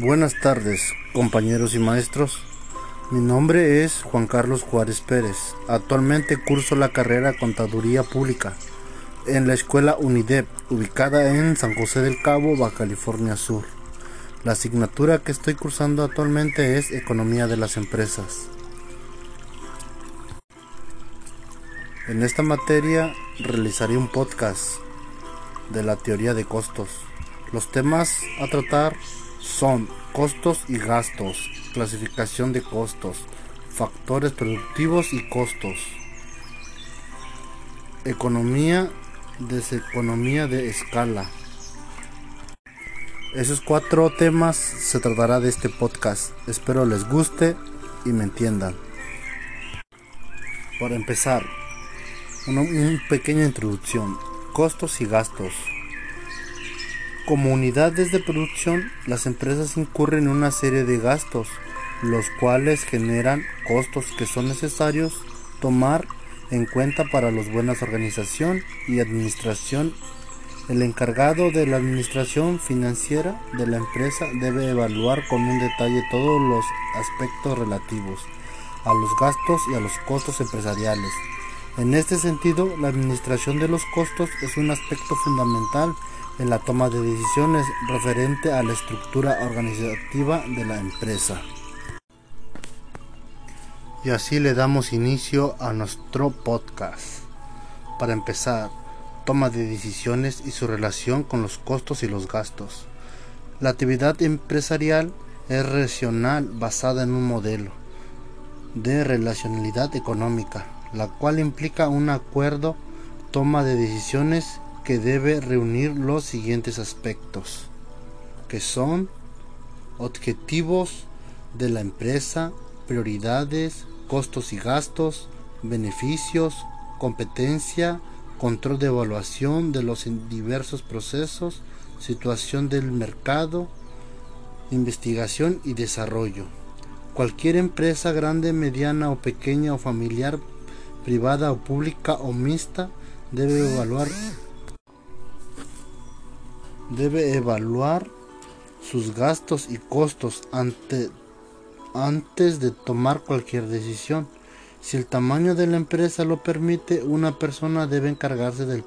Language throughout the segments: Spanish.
Buenas tardes, compañeros y maestros. Mi nombre es Juan Carlos Juárez Pérez. Actualmente curso la carrera Contaduría Pública en la escuela UNIDEP, ubicada en San José del Cabo, Baja California Sur. La asignatura que estoy cursando actualmente es Economía de las Empresas. En esta materia realizaré un podcast de la teoría de costos. Los temas a tratar son costos y gastos, clasificación de costos, factores productivos y costos, economía, deseconomía de escala. Esos cuatro temas se tratará de este podcast. Espero les guste y me entiendan. Para empezar, una, una pequeña introducción. Costos y gastos. Como unidades de producción, las empresas incurren en una serie de gastos, los cuales generan costos que son necesarios tomar en cuenta para la buena organización y administración. El encargado de la administración financiera de la empresa debe evaluar con un detalle todos los aspectos relativos a los gastos y a los costos empresariales. En este sentido, la administración de los costos es un aspecto fundamental en la toma de decisiones referente a la estructura organizativa de la empresa. Y así le damos inicio a nuestro podcast. Para empezar, toma de decisiones y su relación con los costos y los gastos. La actividad empresarial es racional basada en un modelo de relacionalidad económica, la cual implica un acuerdo, toma de decisiones que debe reunir los siguientes aspectos, que son objetivos de la empresa, prioridades, costos y gastos, beneficios, competencia, control de evaluación de los diversos procesos, situación del mercado, investigación y desarrollo. Cualquier empresa grande, mediana o pequeña o familiar, privada o pública o mixta debe evaluar debe evaluar sus gastos y costos ante, antes de tomar cualquier decisión. Si el tamaño de la empresa lo permite, una persona debe encargarse de,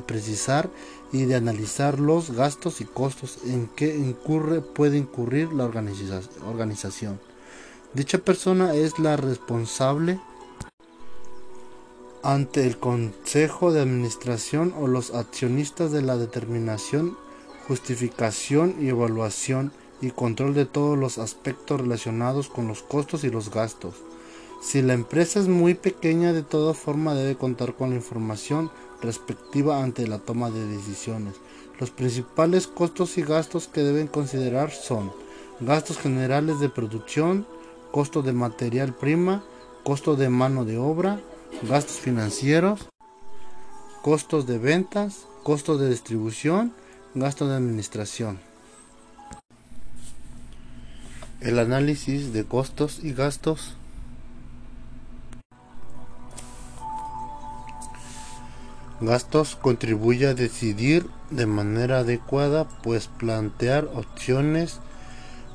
precisar y de analizar los gastos y costos en que incurre, puede incurrir la organización. Dicha persona es la responsable ante el Consejo de Administración o los accionistas de la determinación justificación y evaluación y control de todos los aspectos relacionados con los costos y los gastos. Si la empresa es muy pequeña, de toda forma debe contar con la información respectiva ante la toma de decisiones. Los principales costos y gastos que deben considerar son gastos generales de producción, costo de material prima, costo de mano de obra, gastos financieros, costos de ventas, costos de distribución Gasto de administración. El análisis de costos y gastos. Gastos contribuye a decidir de manera adecuada, pues plantear opciones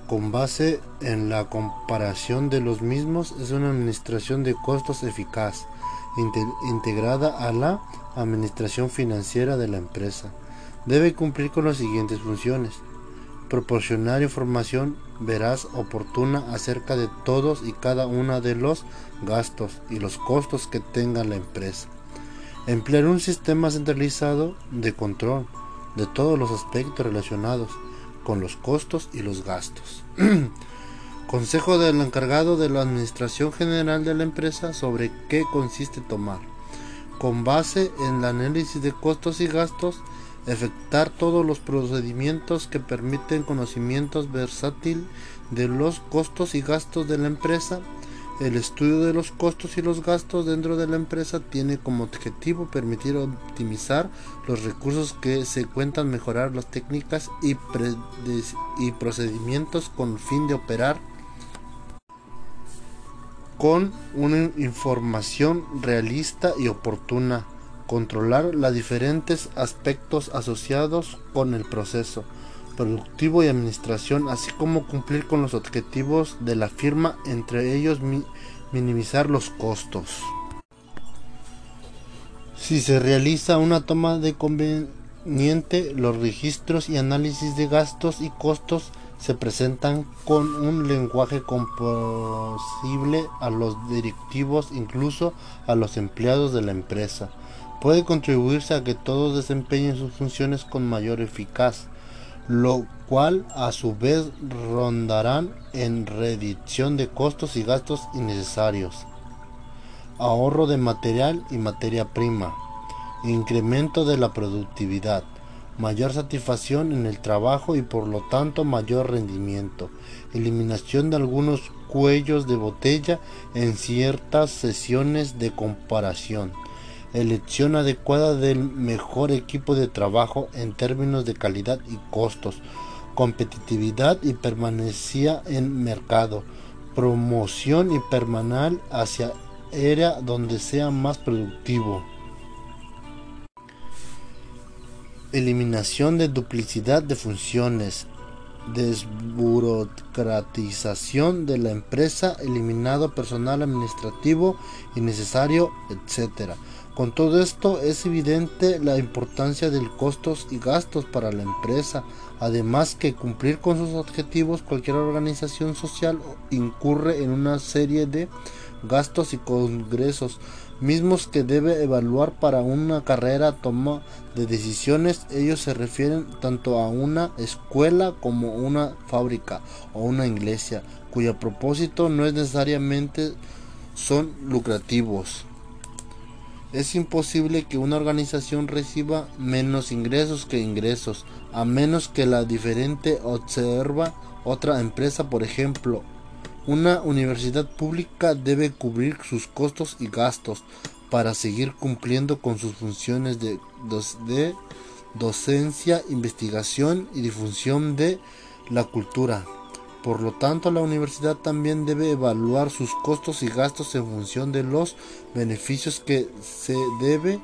con base en la comparación de los mismos es una administración de costos eficaz, integrada a la administración financiera de la empresa debe cumplir con las siguientes funciones. Proporcionar información veraz oportuna acerca de todos y cada uno de los gastos y los costos que tenga la empresa. Emplear un sistema centralizado de control de todos los aspectos relacionados con los costos y los gastos. Consejo del encargado de la Administración General de la empresa sobre qué consiste tomar. Con base en el análisis de costos y gastos, efectuar todos los procedimientos que permiten conocimientos versátil de los costos y gastos de la empresa. El estudio de los costos y los gastos dentro de la empresa tiene como objetivo permitir optimizar los recursos que se cuentan, mejorar las técnicas y, y procedimientos con fin de operar con una información realista y oportuna controlar los diferentes aspectos asociados con el proceso, productivo y administración, así como cumplir con los objetivos de la firma, entre ellos minimizar los costos. Si se realiza una toma de conveniente, los registros y análisis de gastos y costos se presentan con un lenguaje comprensible a los directivos, incluso a los empleados de la empresa. Puede contribuirse a que todos desempeñen sus funciones con mayor eficacia, lo cual a su vez rondarán en reducción de costos y gastos innecesarios, ahorro de material y materia prima, incremento de la productividad, mayor satisfacción en el trabajo y por lo tanto mayor rendimiento, eliminación de algunos cuellos de botella en ciertas sesiones de comparación, elección adecuada del mejor equipo de trabajo en términos de calidad y costos, competitividad y permanencia en mercado, promoción y permanal hacia era donde sea más productivo. eliminación de duplicidad de funciones, desburocratización de la empresa, eliminado personal administrativo innecesario, etc. Con todo esto es evidente la importancia del costos y gastos para la empresa, además que cumplir con sus objetivos cualquier organización social incurre en una serie de gastos y congresos mismos que debe evaluar para una carrera toma de decisiones. Ellos se refieren tanto a una escuela como una fábrica o una iglesia, cuyo propósito no es necesariamente son lucrativos. Es imposible que una organización reciba menos ingresos que ingresos, a menos que la diferente observa otra empresa, por ejemplo, una universidad pública debe cubrir sus costos y gastos para seguir cumpliendo con sus funciones de, docencia, investigación y difusión de la cultura. Por lo tanto, la universidad también debe evaluar sus costos y gastos en función de los beneficios que se debe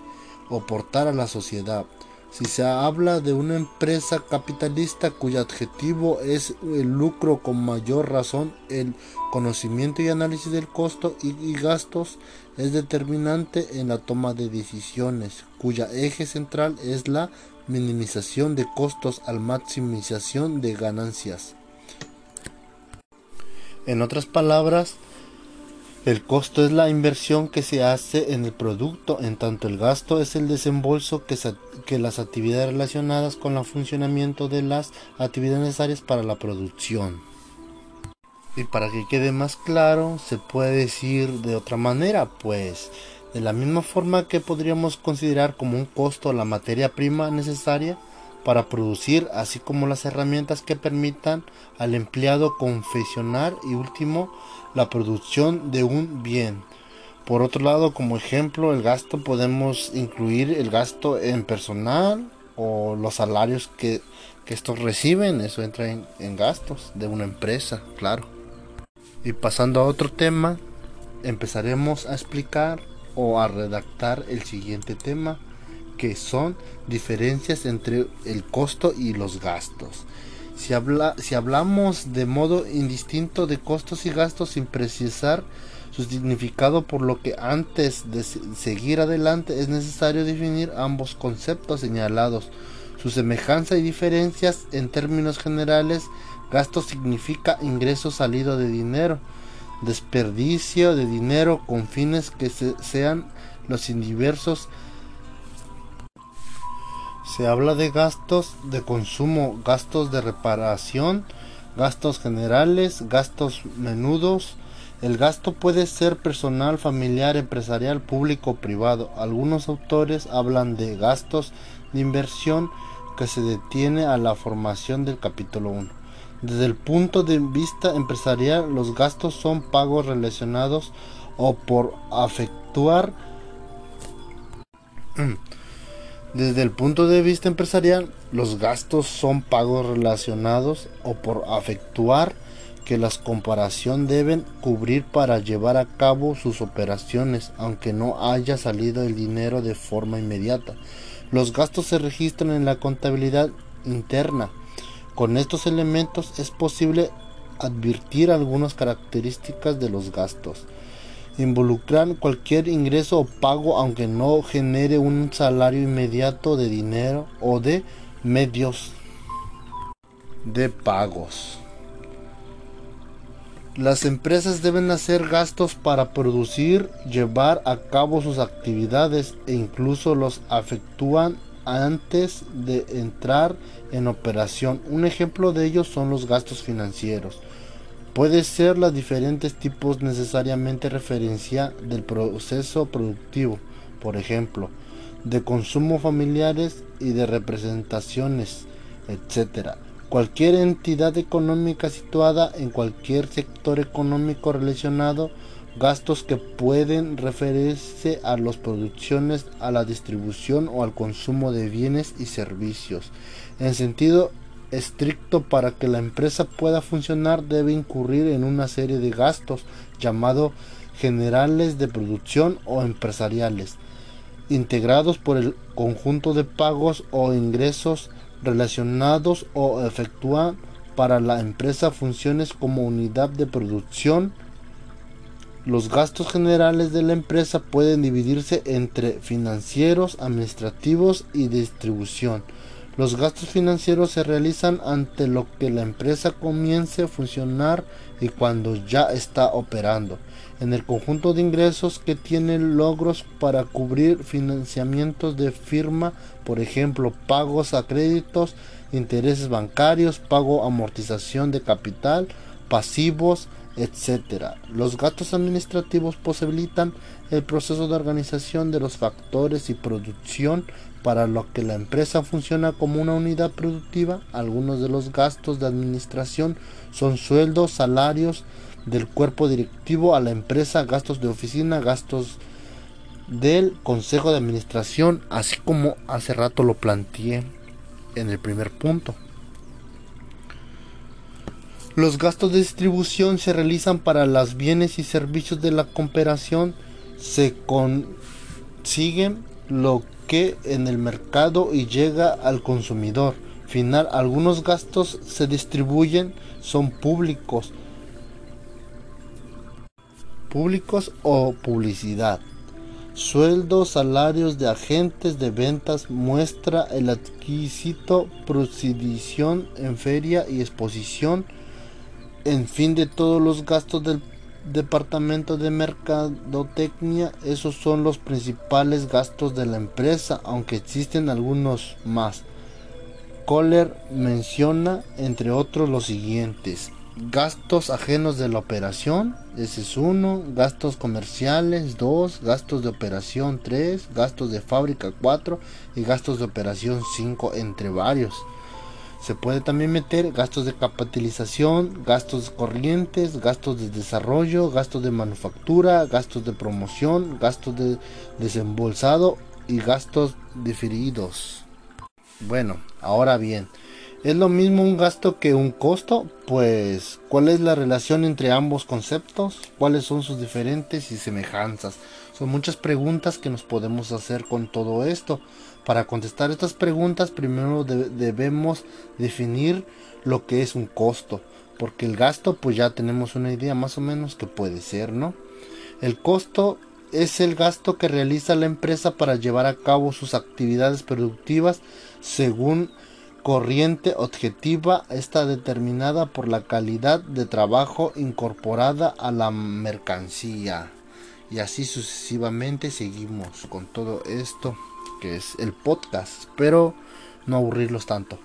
aportar a la sociedad. Si se habla de una empresa capitalista cuyo objetivo es el lucro con mayor razón, el conocimiento y análisis del costo y, gastos es determinante en la toma de decisiones, cuya eje central es la minimización de costos al maximización de ganancias. En otras palabras, el costo es la inversión que se hace en el producto, en tanto el gasto es el desembolso que, las actividades relacionadas con el funcionamiento de las actividades necesarias para la producción. Y para que quede más claro, se puede decir de otra manera, pues de la misma forma que podríamos considerar como un costo la materia prima necesaria para producir, así como las herramientas que permitan al empleado confeccionar y último la producción de un bien. Por otro lado, como ejemplo, el gasto podemos incluir el gasto en personal o los salarios que, estos reciben, eso entra en, en gastos de una empresa, claro. Y pasando a otro tema, empezaremos a explicar o a redactar el siguiente tema, que son diferencias entre el costo y los gastos. Si, habla, si hablamos de modo indistinto de costos y gastos sin precisar su significado, por lo que antes de seguir adelante es necesario definir ambos conceptos señalados, su semejanza y diferencias en términos generales. Gasto significa ingreso salido de dinero, desperdicio de dinero con fines que sean los indiversos se habla de gastos de consumo, gastos de reparación, gastos generales, gastos menudos. El gasto puede ser personal, familiar, empresarial, público o privado. Algunos autores hablan de gastos de inversión que se detiene a la formación del capítulo 1. Desde el punto de vista empresarial, los gastos son pagos relacionados o por afectuar Desde el punto de vista empresarial, los gastos son pagos relacionados o por afectuar que las comparación deben cubrir para llevar a cabo sus operaciones, aunque no haya salido el dinero de forma inmediata. Los gastos se registran en la contabilidad interna Con estos elementos es posible advertir algunas características de los gastos. Involucran cualquier ingreso o pago aunque no genere un salario inmediato de dinero o de medios de pagos. Las empresas deben hacer gastos para producir, llevar a cabo sus actividades e incluso los efectúan antes de entrar en operación. Un ejemplo de ellos son los gastos financieros. Puede ser los diferentes tipos necesariamente referencia del proceso productivo, por ejemplo, de consumo familiares y de representaciones, etc. Cualquier entidad económica situada en cualquier sector económico relacionado, gastos que pueden referirse a las producciones, a la distribución o al consumo de bienes y servicios. En sentido estricto para que la empresa pueda funcionar debe incurrir en una serie de gastos llamados generales de producción o empresariales, integrados por el conjunto de pagos o ingresos relacionados o efectúan para la empresa funciones como unidad de producción. Los gastos generales de la empresa pueden dividirse entre financieros, administrativos y distribución. Los gastos financieros se realizan ante lo que la empresa comience a funcionar y cuando ya está operando. En el conjunto de ingresos que tiene logros para cubrir financiamientos de firma, por ejemplo, pagos a créditos, intereses bancarios, pago amortización de capital, pasivos, etc. Los gastos administrativos posibilitan el proceso de organización de los factores y producción para lo que la empresa funciona como una unidad productiva, algunos de los gastos de administración son sueldos, salarios del cuerpo directivo a la empresa, gastos de oficina, gastos del consejo de administración, así como hace rato lo planteé en el primer punto. Los gastos de distribución se realizan para los bienes y servicios de la cooperación, se consiguen lo que en el mercado y llega al consumidor final. Algunos gastos se distribuyen, son públicos, públicos o publicidad. Sueldos, salarios de agentes de ventas, muestra el adquisito, procedición en feria y exposición, en fin de todos los gastos del departamento de mercadotecnia, esos son los principales gastos de la empresa, aunque existen algunos más. Kohler menciona, entre otros, los siguientes. Gastos ajenos de la operación, ese es uno. Gastos comerciales, dos. Gastos de operación, tres. Gastos de fábrica, cuatro. Y gastos de operación, cinco, entre varios. Se puede también meter gastos de capitalización, gastos corrientes, gastos de desarrollo, gastos de manufactura, gastos de promoción, gastos de desembolsado y gastos diferidos. Bueno, ahora bien, ¿es lo mismo un gasto que un costo? Pues, ¿cuál es la relación entre ambos conceptos? ¿Cuáles son sus diferentes y semejanzas? Son muchas preguntas que nos podemos hacer con todo esto. Para contestar estas preguntas primero debemos definir lo que es un costo, porque el gasto pues ya tenemos una idea más o menos que puede ser, ¿no? El costo es el gasto que realiza la empresa para llevar a cabo sus actividades productivas según corriente objetiva. Está determinada por la calidad de trabajo incorporada a la mercancía. Y así sucesivamente seguimos con todo esto que es el podcast. Espero no aburrirlos tanto.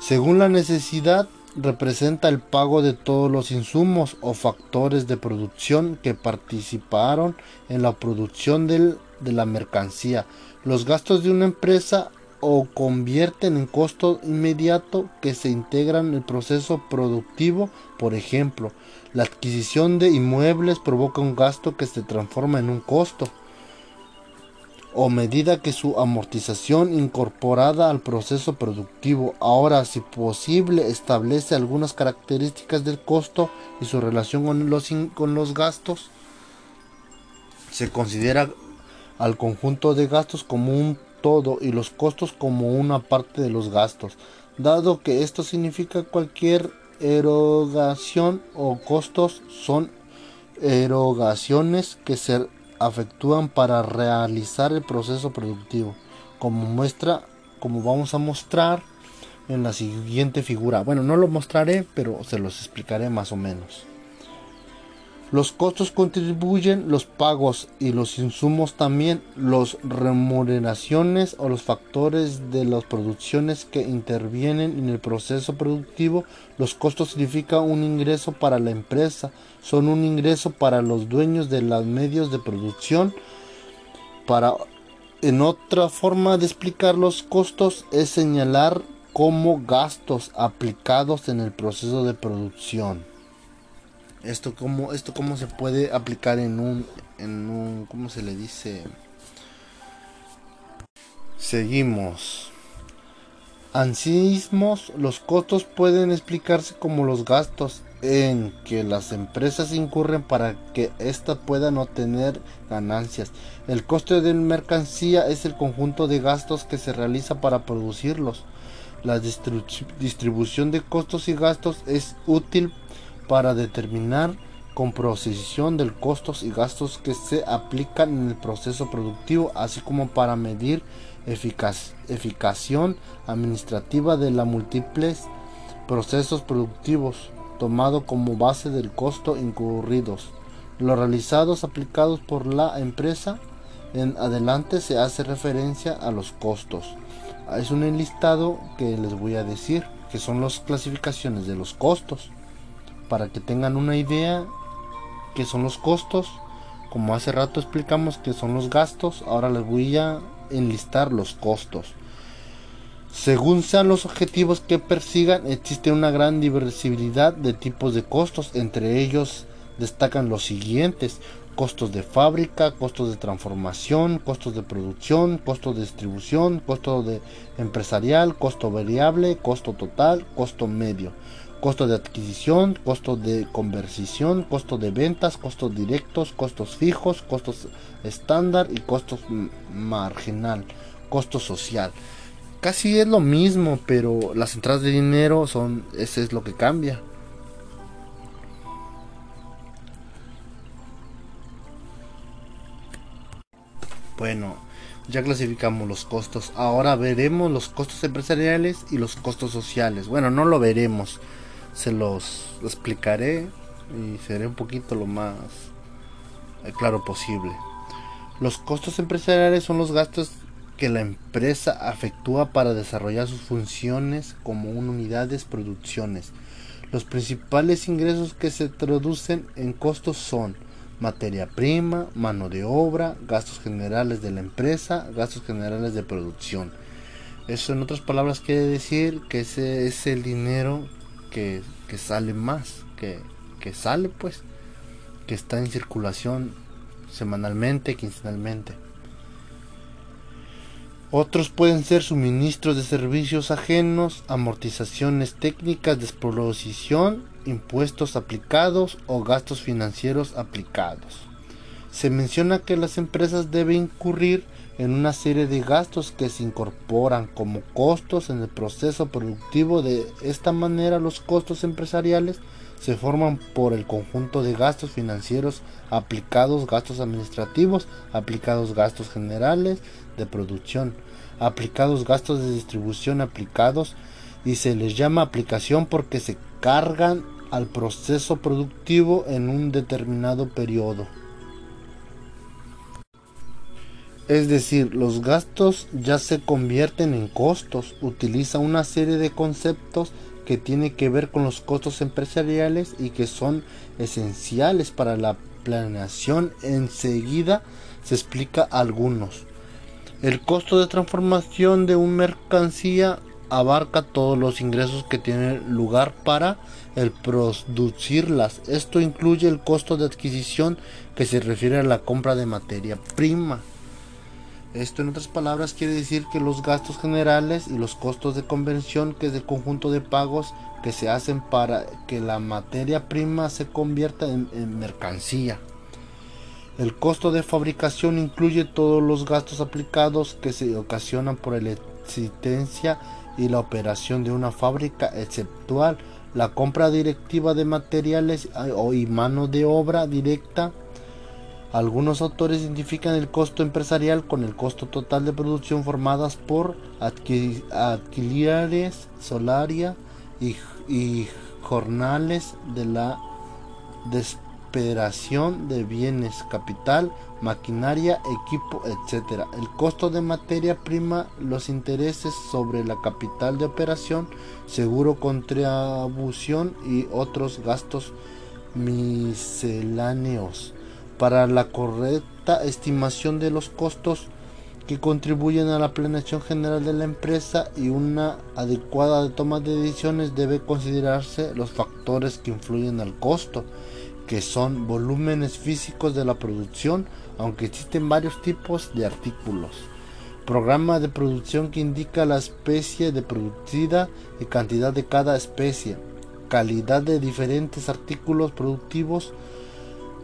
Según la necesidad, representa el pago de todos los insumos o factores de producción que participaron en la producción de la mercancía. Los gastos de una empresa o convierten en costo inmediato que se integran en el proceso productivo. Por ejemplo, la adquisición de inmuebles provoca un gasto que se transforma en un costo o medida que su amortización incorporada al proceso productivo. Ahora, si posible, establece algunas características del costo y su relación con los, con los gastos. Se considera al conjunto de gastos como un todo y los costos como una parte de los gastos, dado que esto significa cualquier erogación o costos son erogaciones que se efectúan para realizar el proceso productivo, como muestra, como vamos a mostrar en la siguiente figura. Bueno, no lo mostraré, pero se los explicaré más o menos. Los costos contribuyen los pagos y los insumos también, las remuneraciones o los factores de las producciones que intervienen en el proceso productivo. Los costos significan un ingreso para la empresa, son un ingreso para los dueños de los medios de producción. Para en otra forma de explicar los costos es señalar como gastos aplicados en el proceso de producción. Esto cómo, esto cómo se puede aplicar en un, en un, ¿cómo se le dice? Seguimos. Ansismos, los costos pueden explicarse como los gastos en que las empresas incurren para que ésta puedan obtener ganancias. El coste de mercancía es el conjunto de gastos que se realiza para producirlos. La distribución de costos y gastos es útil para determinar con precisión de costos y gastos que se aplican en el proceso productivo, así como para medir eficacia administrativa de los múltiples procesos productivos, tomado como base del costo incurridos. Los realizados aplicados por la empresa en adelante se hace referencia a los costos. Es un enlistado que les voy a decir, que son las clasificaciones de los costos para que tengan una idea que son los costos. Como hace rato explicamos que son los gastos, ahora les voy a enlistar los costos. Según sean los objetivos que persigan, existe una gran diversidad de tipos de costos. Entre ellos destacan los siguientes. Costos de fábrica, costos de transformación, costos de producción, costos de distribución, costo de empresarial, costo variable, costo total, costo medio costo de adquisición, costo de conversión, costo de ventas, costos directos, costos fijos, costos estándar y costos marginal, costo social. Casi es lo mismo, pero las entradas de dinero son, ese es lo que cambia. Bueno, ya clasificamos los costos. Ahora veremos los costos empresariales y los costos sociales. Bueno, no lo veremos se los explicaré y seré un poquito lo más eh, claro posible. Los costos empresariales son los gastos que la empresa efectúa para desarrollar sus funciones como unidades producciones. Los principales ingresos que se traducen en costos son materia prima, mano de obra, gastos generales de la empresa, gastos generales de producción. Eso en otras palabras quiere decir que ese es el dinero que, sale más, que, que sale pues, que está en circulación semanalmente, quincenalmente. Otros pueden ser suministros de servicios ajenos, amortizaciones técnicas de exposición, impuestos aplicados o gastos financieros aplicados. Se menciona que las empresas deben incurrir en una serie de gastos que se incorporan como costos en el proceso productivo. De esta manera los costos empresariales se forman por el conjunto de gastos financieros aplicados, gastos administrativos, aplicados gastos generales de producción, aplicados gastos de distribución aplicados y se les llama aplicación porque se cargan al proceso productivo en un determinado periodo. Es decir, los gastos ya se convierten en costos. Utiliza una serie de conceptos que tienen que ver con los costos empresariales y que son esenciales para la planeación. Enseguida se explica algunos. El costo de transformación de una mercancía abarca todos los ingresos que tienen lugar para el producirlas. Esto incluye el costo de adquisición que se refiere a la compra de materia prima. Esto en otras palabras quiere decir que los gastos generales y los costos de conversión, que es el conjunto de pagos que se hacen para que la materia prima se convierta en, mercancía. El costo de fabricación incluye todos los gastos aplicados que se ocasionan por la existencia y la operación de una fábrica, exceptual la compra directiva de materiales y mano de obra directa. Algunos autores identifican el costo empresarial con el costo total de producción formadas por alquileres, solaria y, jornales de la desesperación de bienes, capital, maquinaria, equipo, etc. El costo de materia prima, los intereses sobre la capital de operación, seguro contribución y otros gastos misceláneos. Para la correcta estimación de los costos que contribuyen a la planeación general de la empresa y una adecuada toma de decisiones debe considerarse los factores que influyen al costo que son volúmenes físicos de la producción, aunque existen varios tipos de artículos. Programa de producción que indica la especie de producida y cantidad de cada especie. Calidad de diferentes artículos productivos.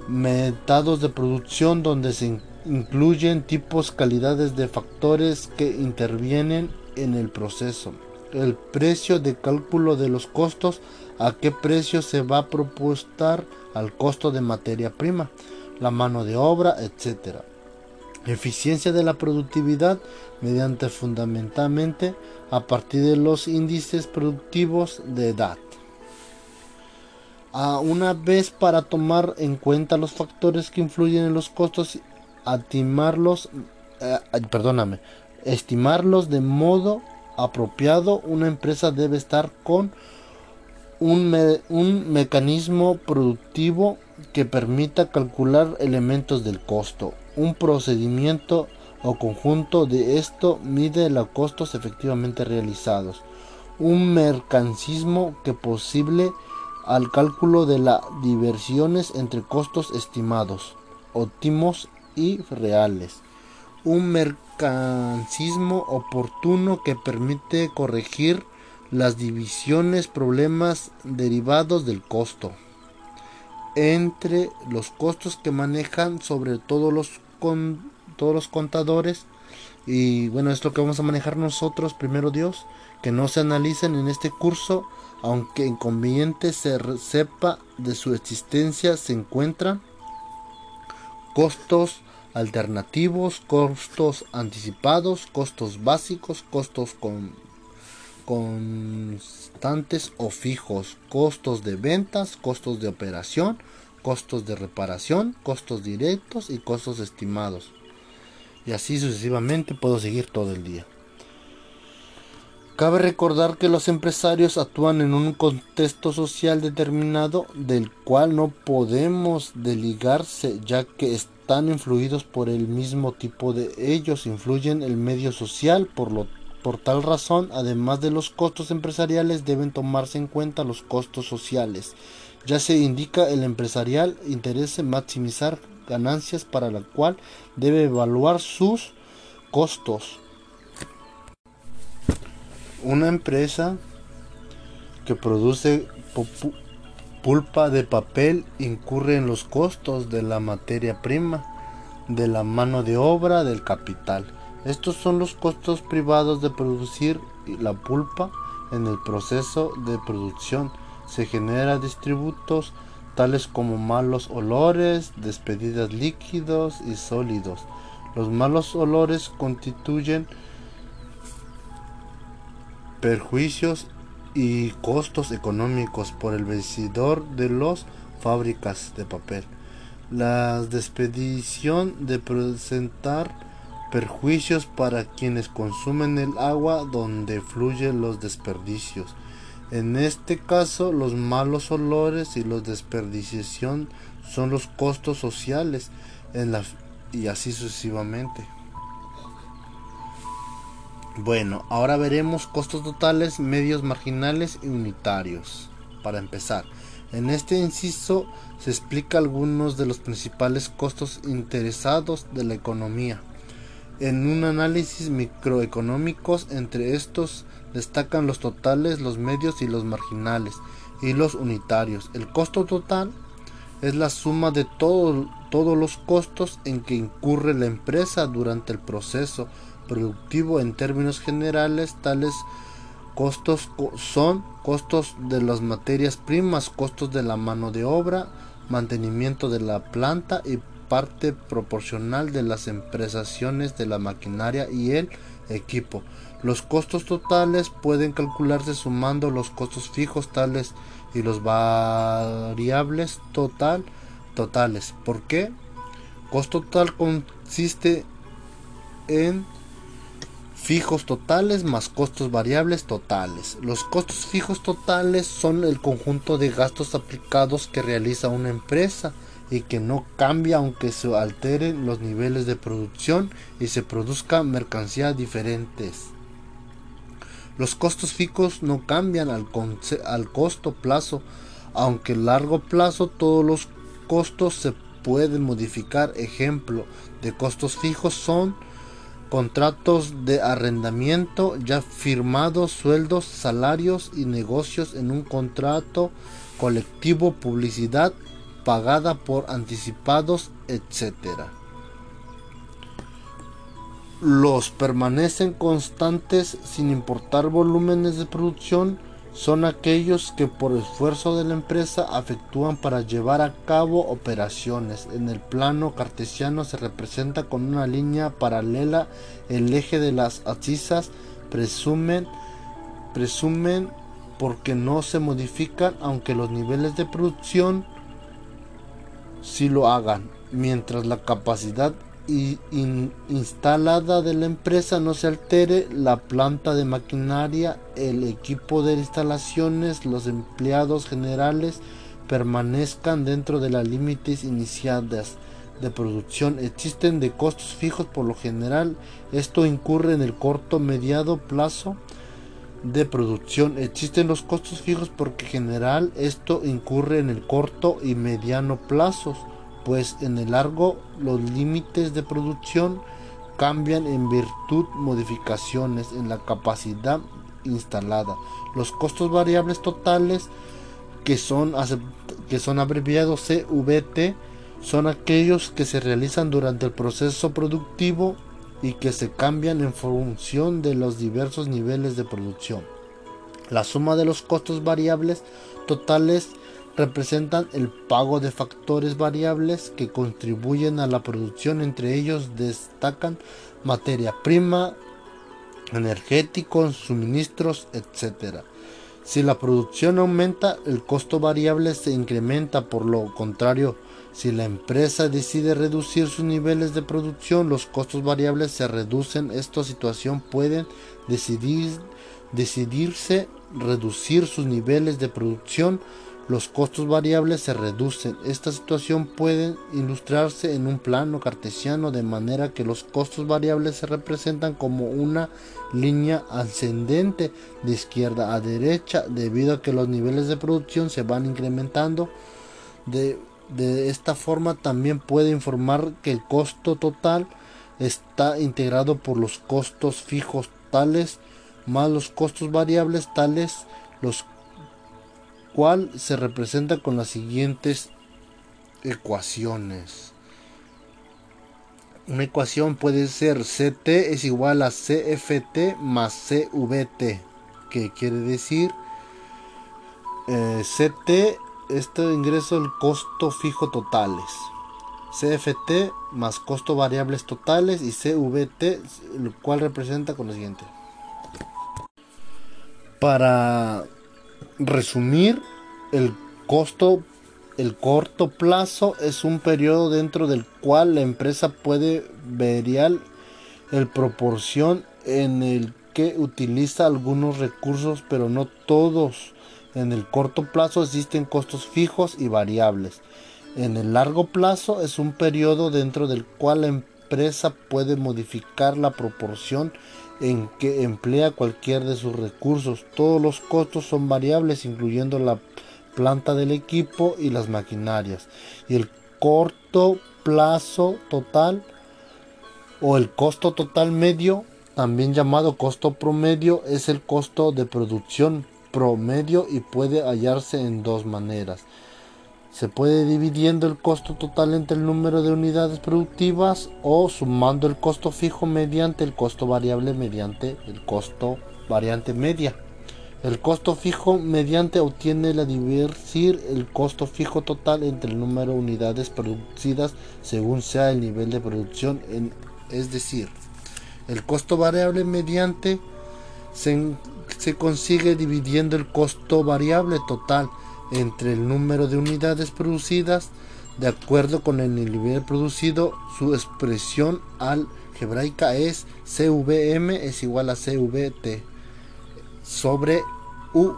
Métodos de producción donde se incluyen tipos, calidades de factores que intervienen en el proceso. El precio de cálculo de los costos, a qué precio se va a propuestar al costo de materia prima, la mano de obra, etc. Eficiencia de la productividad mediante fundamentalmente a partir de los índices productivos de edad. A una vez para tomar en cuenta los factores que influyen en los costos, estimarlos, eh, perdóname, estimarlos de modo apropiado, una empresa debe estar con un, mecanismo productivo que permita calcular elementos del costo. Un procedimiento o conjunto de esto mide los costos efectivamente realizados. Un mercancismo que posible al cálculo de las diversiones entre costos estimados, óptimos y reales. Un mercancismo oportuno que permite corregir las divisiones problemas derivados del costo entre los costos que manejan sobre todo los con, todos los contadores y bueno es lo que vamos a manejar nosotros primero Dios que no se analicen en este curso aunque inconveniente se sepa de su existencia se encuentran costos alternativos costos anticipados costos básicos costos con constantes o fijos, costos de ventas, costos de operación, costos de reparación, costos directos y costos estimados. Y así sucesivamente puedo seguir todo el día. Cabe recordar que los empresarios actúan en un contexto social determinado del cual no podemos desligarse ya que están influidos por el mismo tipo de ellos, influyen el medio social, por lo por tal razón, además de los costos empresariales, deben tomarse en cuenta los costos sociales. Ya se indica el empresarial interese maximizar ganancias para la cual debe evaluar sus costos. Una empresa que produce pulpa de papel incurre en los costos de la materia prima, de la mano de obra, del capital. Estos son los costos privados de producir la pulpa en el proceso de producción. Se generan distributos tales como malos olores, despedidas líquidos y sólidos. Los malos olores constituyen perjuicios y costos económicos por el vencedor de las fábricas de papel. La despedición de presentar perjuicios para quienes consumen el agua donde fluyen los desperdicios. En este caso, los malos olores y la desperdiciación son los costos sociales en y así sucesivamente. Bueno, ahora veremos costos totales, medios marginales y unitarios. Para empezar, en este inciso se explica algunos de los principales costos interesados de la economía. En un análisis microeconómicos, entre estos destacan los totales, los medios y los marginales, y los unitarios. El costo total es la suma de todos los costos en que incurre la empresa durante el proceso productivo en términos generales tales costos son costos de las materias primas costos de la mano de obra mantenimiento de la planta y parte proporcional de las empresaciones de la maquinaria y el equipo. Los costos totales pueden calcularse sumando los costos fijos tales y los variables total totales. ¿Por qué? Costo total consiste en fijos totales más costos variables totales. Los costos fijos totales son el conjunto de gastos aplicados que realiza una empresa y que no cambia aunque se alteren los niveles de producción y se produzca mercancías diferentes. Los costos fijos no cambian al, al costo plazo, aunque a largo plazo todos los costos se pueden modificar. Ejemplo de costos fijos son contratos de arrendamiento ya firmados, sueldos, salarios y negocios en un contrato colectivo, publicidad pagada por anticipados, etc. Los permanecen constantes sin importar volúmenes de producción son aquellos que por esfuerzo de la empresa afectúan para llevar a cabo operaciones. En el plano cartesiano se representa con una línea paralela el eje de las abscisas presumen presumen porque no se modifican aunque los niveles de producción si lo hagan, mientras la capacidad instalada de la empresa no se altere, la planta de maquinaria, el equipo de instalaciones, los empleados generales permanezcan dentro de las límites iniciadas de producción. Existen de costos fijos por lo general. Esto incurre en el corto mediado plazo de producción. Existen los costos fijos porque en general esto incurre en el corto y mediano plazos, pues en el largo los límites de producción cambian en virtud modificaciones en la capacidad instalada. Los costos variables totales que son, que son abreviados CVT son aquellos que se realizan durante el proceso productivo y que se cambian en función de los diversos niveles de producción. La suma de los costos variables totales representan el pago de factores variables que contribuyen a la producción. Entre ellos destacan materia prima, energéticos, suministros, etc. Si la producción aumenta, el costo variable se incrementa. Por lo contrario, si la empresa decide reducir sus niveles de producción, los costos variables se reducen. Esta situación puede decidir, decidirse reducir sus niveles de producción. Los costos variables se reducen. Esta situación puede ilustrarse en un plano cartesiano de manera que los costos variables se representan como una línea ascendente de izquierda a derecha debido a que los niveles de producción se van incrementando de esta forma también puede informar que el costo total está integrado por los costos fijos tales más los costos variables tales los cual se representa con las siguientes ecuaciones. Una ecuación puede ser CT es igual a CFT más CVT, que quiere decir eh, CT este ingreso el costo fijo totales. CFT más costo variables totales y CVT, el cual representa con lo siguiente. Para resumir, el costo, el corto plazo es un periodo dentro del cual la empresa puede variar el proporción en el que utiliza algunos recursos, pero no todos en el corto plazo existen costos fijos y variables. En el largo plazo es un periodo dentro del cual la empresa puede modificar la proporción en que emplea cualquier de sus recursos. Todos los costos son variables, incluyendo la planta del equipo y las maquinarias. Y el corto plazo total o el costo total medio, también llamado costo promedio, es el costo de producción promedio y puede hallarse en dos maneras. Se puede dividiendo el costo total entre el número de unidades productivas o sumando el costo fijo mediante el costo variable mediante el costo variante media. El costo fijo mediante obtiene la diversir el costo fijo total entre el número de unidades producidas según sea el nivel de producción, es decir, el costo variable mediante se, se consigue dividiendo el costo variable total entre el número de unidades producidas de acuerdo con el nivel producido. Su expresión algebraica es CVM es igual a CVT sobre UP.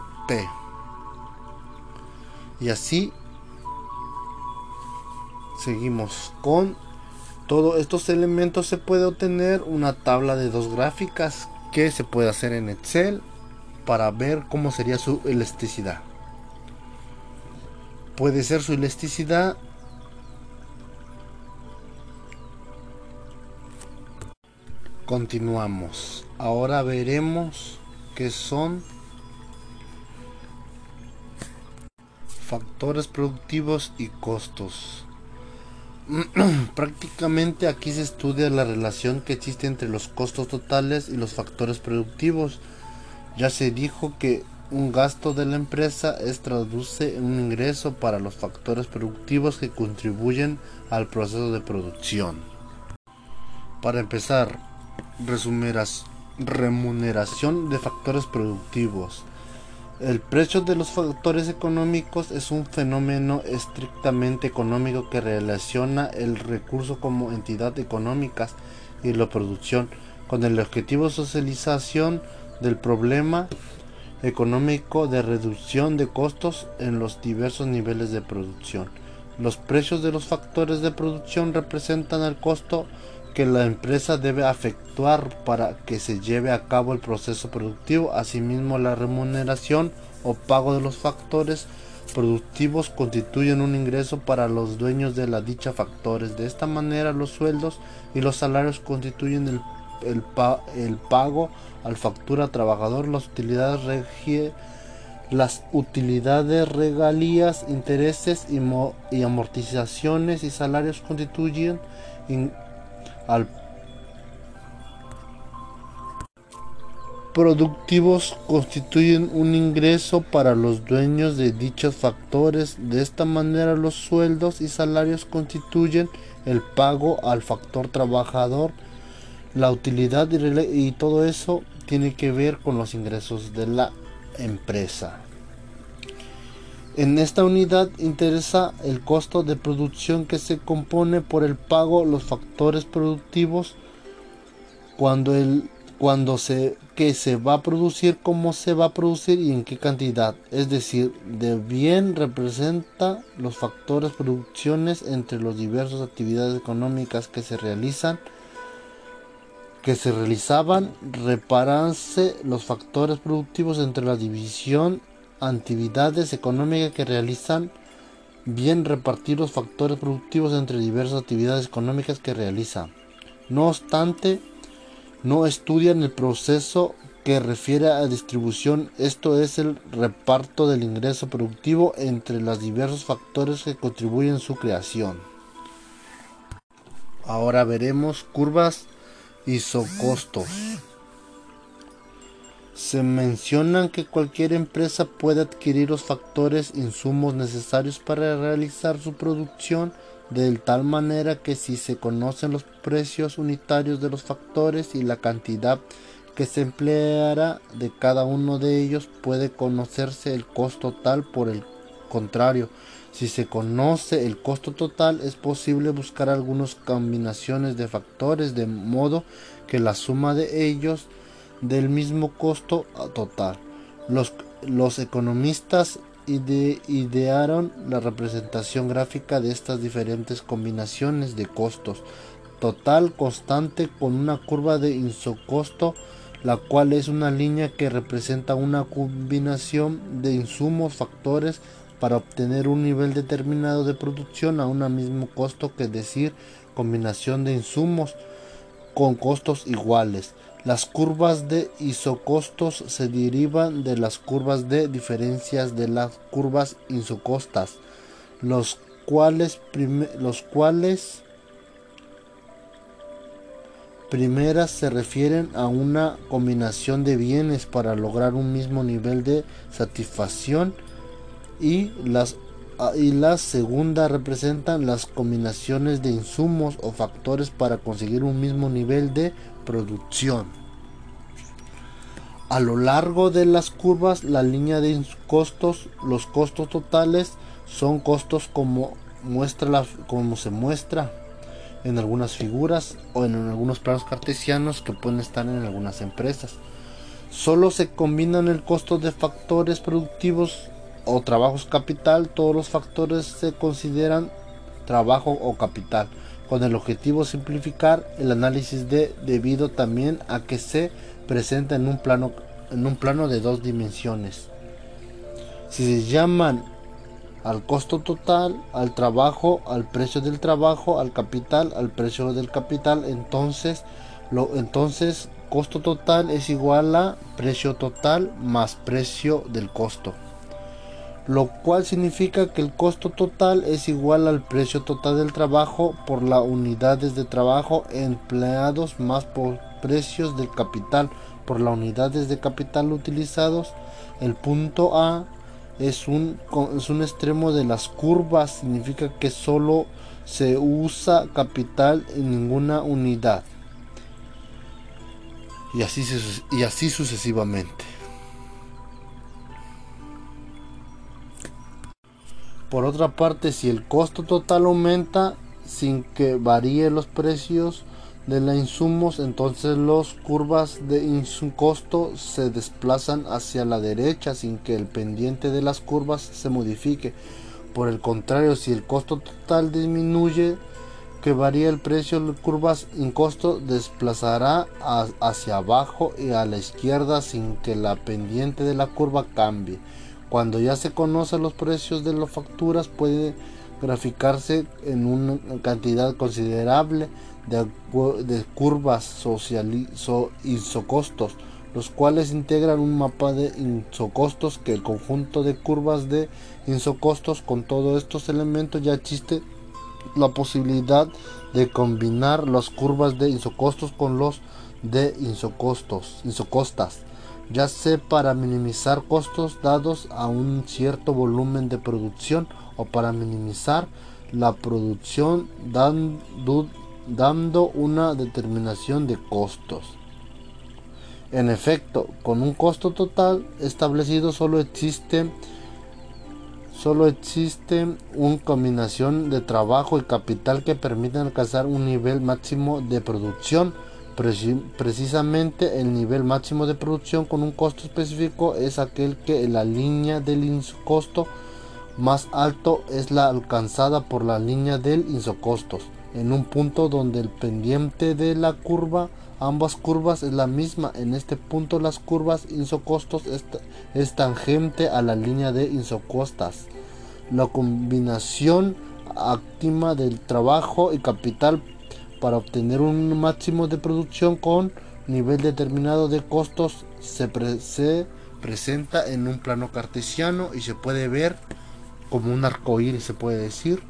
Y así seguimos con todos estos elementos se puede obtener una tabla de dos gráficas que se puede hacer en Excel para ver cómo sería su elasticidad. Puede ser su elasticidad Continuamos. Ahora veremos qué son factores productivos y costos. Prácticamente aquí se estudia la relación que existe entre los costos totales y los factores productivos. Ya se dijo que un gasto de la empresa es traduce en un ingreso para los factores productivos que contribuyen al proceso de producción. Para empezar, remuneración de factores productivos. El precio de los factores económicos es un fenómeno estrictamente económico que relaciona el recurso como entidad económica y la producción con el objetivo de socialización del problema económico de reducción de costos en los diversos niveles de producción. Los precios de los factores de producción representan el costo que la empresa debe efectuar para que se lleve a cabo el proceso productivo. Asimismo, la remuneración o pago de los factores productivos constituyen un ingreso para los dueños de la dicha factores. De esta manera, los sueldos y los salarios constituyen el, el, pago al factura trabajador, las utilidades regie, las utilidades, regalías, intereses y, y amortizaciones y salarios constituyen al productivos constituyen un ingreso para los dueños de dichos factores. De esta manera los sueldos y salarios constituyen el pago al factor trabajador. La utilidad y, todo eso tiene que ver con los ingresos de la empresa. En esta unidad interesa el costo de producción que se compone por el pago los factores productivos cuando el cuando se que se va a producir, cómo se va a producir y en qué cantidad. Es decir, de bien representa los factores producciones entre las diversas actividades económicas que se realizan que se realizaban reparanse los factores productivos entre la división actividades económicas que realizan bien repartir los factores productivos entre diversas actividades económicas que realizan. No obstante, no estudian el proceso que refiere a distribución, esto es el reparto del ingreso productivo entre los diversos factores que contribuyen a su creación. Ahora veremos curvas isocostos. Se menciona que cualquier empresa puede adquirir los factores insumos necesarios para realizar su producción de tal manera que si se conocen los precios unitarios de los factores y la cantidad que se empleará de cada uno de ellos puede conocerse el costo total por el contrario si se conoce el costo total es posible buscar algunas combinaciones de factores de modo que la suma de ellos del mismo costo total. Los, economistas idearon la representación gráfica de estas diferentes combinaciones de costos total constante con una curva de insocosto la cual es una línea que representa una combinación de insumos factores para obtener un nivel determinado de producción a un mismo costo que decir combinación de insumos con costos iguales las curvas de isocostos se derivan de las curvas de diferencias de las curvas isocostas. los cuales, los cuales primeras se refieren a una combinación de bienes para lograr un mismo nivel de satisfacción y las y la segunda representan las combinaciones de insumos o factores para conseguir un mismo nivel de producción. A lo largo de las curvas, la línea de costos, los costos totales son costos como, muestra como se muestra en algunas figuras o en algunos planos cartesianos que pueden estar en algunas empresas. Solo se combinan el costo de factores productivos o trabajos capital, todos los factores se consideran trabajo o capital, con el objetivo simplificar el análisis de debido también a que se presenta en un plano en un plano de dos dimensiones. Si se llaman al costo total, al trabajo, al precio del trabajo, al capital, al precio del capital, entonces lo entonces costo total es igual a precio total más precio del costo. Lo cual significa que el costo total es igual al precio total del trabajo por las unidades de trabajo empleados más por precios del capital por las unidades de capital utilizados. El punto A es un, es un extremo de las curvas, significa que solo se usa capital en ninguna unidad. Y así, y así sucesivamente. Por otra parte, si el costo total aumenta sin que varíe los precios, de la insumos, entonces las curvas de costo se desplazan hacia la derecha sin que el pendiente de las curvas se modifique. Por el contrario, si el costo total disminuye, que varía el precio de curvas en costo desplazará hacia abajo y a la izquierda sin que la pendiente de la curva cambie. Cuando ya se conocen los precios de las facturas puede graficarse en una cantidad considerable de, curvas isocostos, los cuales integran un mapa de isocostos que el conjunto de curvas de isocostos con todos estos elementos ya existe la posibilidad de combinar las curvas de isocostos con los de isocostos, isocostas, ya sea para minimizar costos dados a un cierto volumen de producción o para minimizar la producción dando una determinación de costos. En efecto, con un costo total establecido solo existe solo existe una combinación de trabajo y capital que permiten alcanzar un nivel máximo de producción. Precisamente el nivel máximo de producción con un costo específico es aquel que la línea del costo más alto es la alcanzada por la línea del insocostos en un punto donde el pendiente de la curva ambas curvas es la misma. En este punto las curvas isocostos es, tangente a la línea de isocostas la combinación óptima del trabajo y capital para obtener un máximo de producción con nivel determinado de costos se, se presenta en un plano cartesiano y se puede ver como un arcoíris se puede decir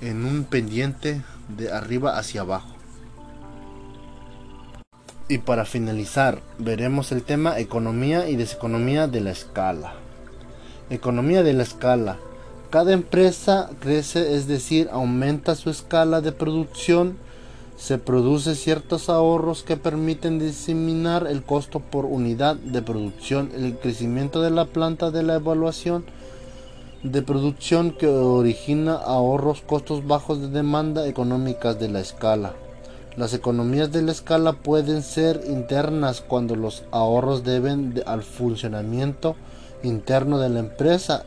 en un pendiente de arriba hacia abajo. Y para finalizar, veremos el tema economía y deseconomía de la escala. Economía de la escala. Cada empresa crece, es decir, aumenta su escala de producción, se produce ciertos ahorros que permiten diseminar el costo por unidad de producción, el crecimiento de la planta de la evaluación, de producción que origina ahorros, costos bajos de demanda económicas de la escala. Las economías de la escala pueden ser internas cuando los ahorros deben al funcionamiento interno de la empresa,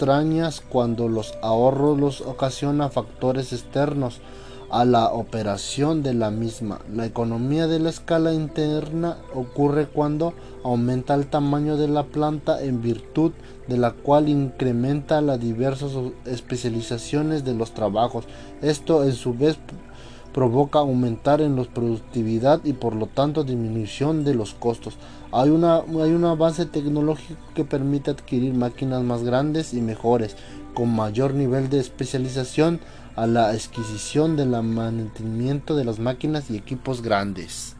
extrañas cuando los ahorros los ocasiona factores externos a la operación de la misma. La economía de la escala interna ocurre cuando aumenta el tamaño de la planta en virtud de la cual incrementa las diversas especializaciones de los trabajos. Esto en su vez provoca aumentar en la productividad y por lo tanto disminución de los costos. Hay, una, hay un avance tecnológico que permite adquirir máquinas más grandes y mejores, con mayor nivel de especialización a la adquisición del mantenimiento de las máquinas y equipos grandes.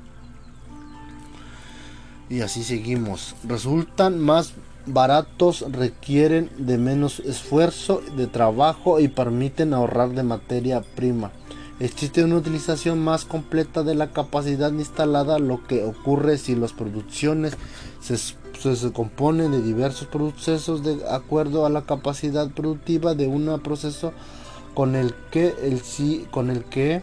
Y así seguimos. Resultan más baratos, requieren de menos esfuerzo de trabajo y permiten ahorrar de materia prima. Existe una utilización más completa de la capacidad instalada, lo que ocurre si las producciones se, componen de diversos procesos de acuerdo a la capacidad productiva de un proceso con el que el con el que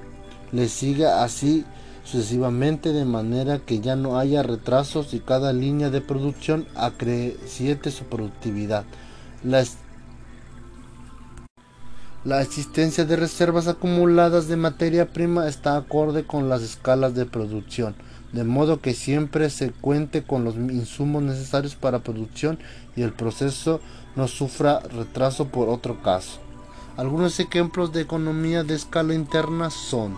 le siga así sucesivamente de manera que ya no haya retrasos y cada línea de producción acreciente su productividad. La la existencia de reservas acumuladas de materia prima está acorde con las escalas de producción, de modo que siempre se cuente con los insumos necesarios para producción y el proceso no sufra retraso por otro caso. Algunos ejemplos de economía de escala interna son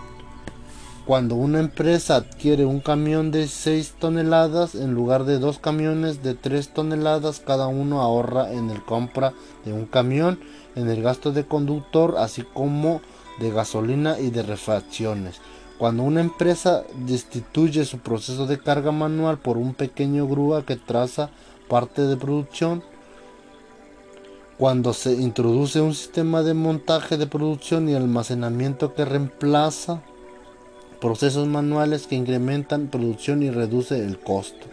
cuando una empresa adquiere un camión de 6 toneladas en lugar de dos camiones de 3 toneladas, cada uno ahorra en el compra de un camión en el gasto de conductor, así como de gasolina y de refacciones. Cuando una empresa destituye su proceso de carga manual por un pequeño grúa que traza parte de producción, cuando se introduce un sistema de montaje de producción y almacenamiento que reemplaza procesos manuales que incrementan producción y reduce el costo.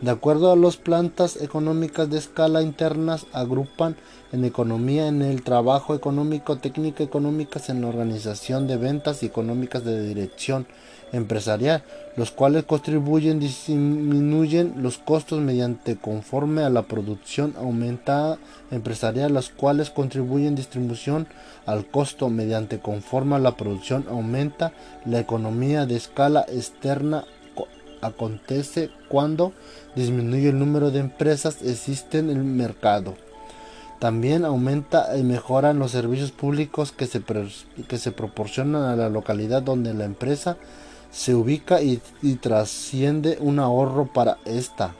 De acuerdo a las plantas económicas de escala internas, agrupan en economía en el trabajo económico, técnica económicas en la organización de ventas y económicas de dirección empresarial, los cuales contribuyen disminuyen los costos mediante conforme a la producción aumentada empresarial, las cuales contribuyen distribución al costo mediante conforme a la producción aumenta la economía de escala externa acontece cuando disminuye el número de empresas existentes en el mercado. También aumenta y mejoran los servicios públicos que se, que se proporcionan a la localidad donde la empresa se ubica y, y trasciende un ahorro para esta.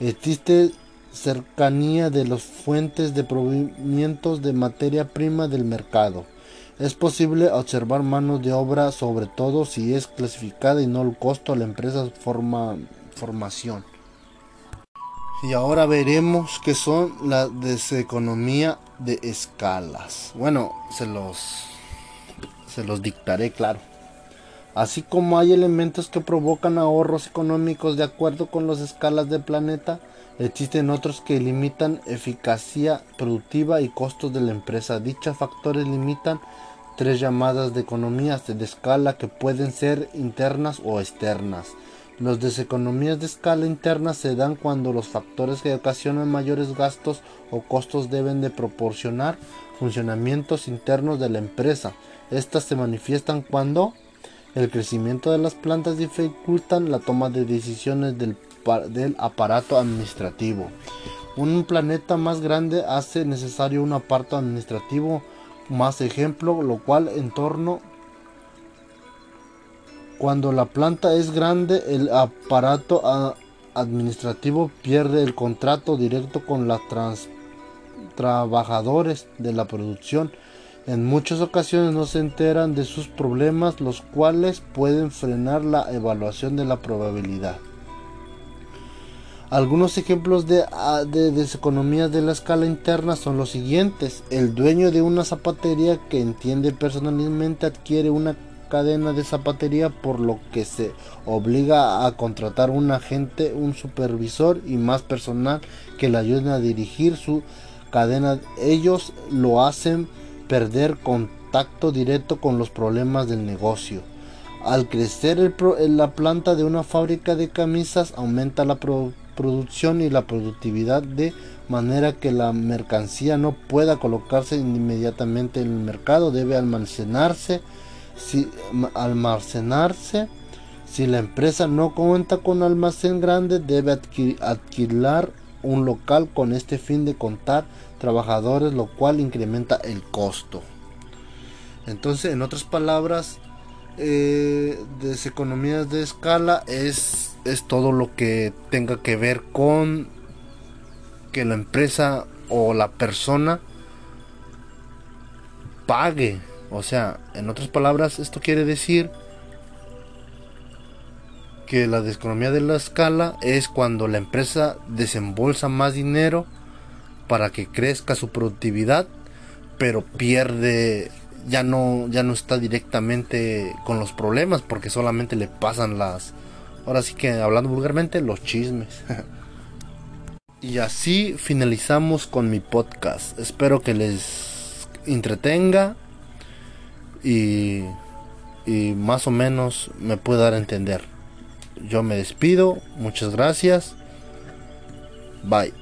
Existe cercanía de las fuentes de provimientos de materia prima del mercado. Es posible observar manos de obra, sobre todo si es clasificada y no el costo a la empresa forma, formación. Y ahora veremos qué son la deseconomía de escalas. Bueno, se los se los dictaré, claro. Así como hay elementos que provocan ahorros económicos de acuerdo con las escalas del planeta, existen otros que limitan eficacia productiva y costos de la empresa. Dichos factores limitan tres llamadas de economías de escala que pueden ser internas o externas. Las deseconomías de escala internas se dan cuando los factores que ocasionan mayores gastos o costos deben de proporcionar funcionamientos internos de la empresa. Estas se manifiestan cuando el crecimiento de las plantas dificultan la toma de decisiones del, del aparato administrativo. Un planeta más grande hace necesario un aparato administrativo más ejemplo, lo cual en torno cuando la planta es grande, el aparato administrativo pierde el contrato directo con los trabajadores de la producción. En muchas ocasiones no se enteran de sus problemas, los cuales pueden frenar la evaluación de la probabilidad. Algunos ejemplos de, ah, de deseconomías de la escala interna son los siguientes. El dueño de una zapatería que entiende personalmente adquiere una cadena de zapatería por lo que se obliga a contratar un agente, un supervisor y más personal que le ayuden a dirigir su cadena. Ellos lo hacen perder contacto directo con los problemas del negocio. Al crecer la planta de una fábrica de camisas aumenta la producción producción y la productividad de manera que la mercancía no pueda colocarse inmediatamente en el mercado, debe almacenarse. Si, almacenarse. Si la empresa no cuenta con almacén grande, debe adquirir, un local con este fin de contar trabajadores, lo cual incrementa el costo. Entonces, en otras palabras, eh, economías de escala es es todo lo que tenga que ver con que la empresa o la persona pague. O sea, en otras palabras, esto quiere decir que la deseconomía de la escala es cuando la empresa desembolsa más dinero para que crezca su productividad, pero pierde ya no ya no está directamente con los problemas porque solamente le pasan las ahora sí que hablando vulgarmente los chismes. y así finalizamos con mi podcast. Espero que les entretenga y y más o menos me pueda dar a entender. Yo me despido, muchas gracias. Bye.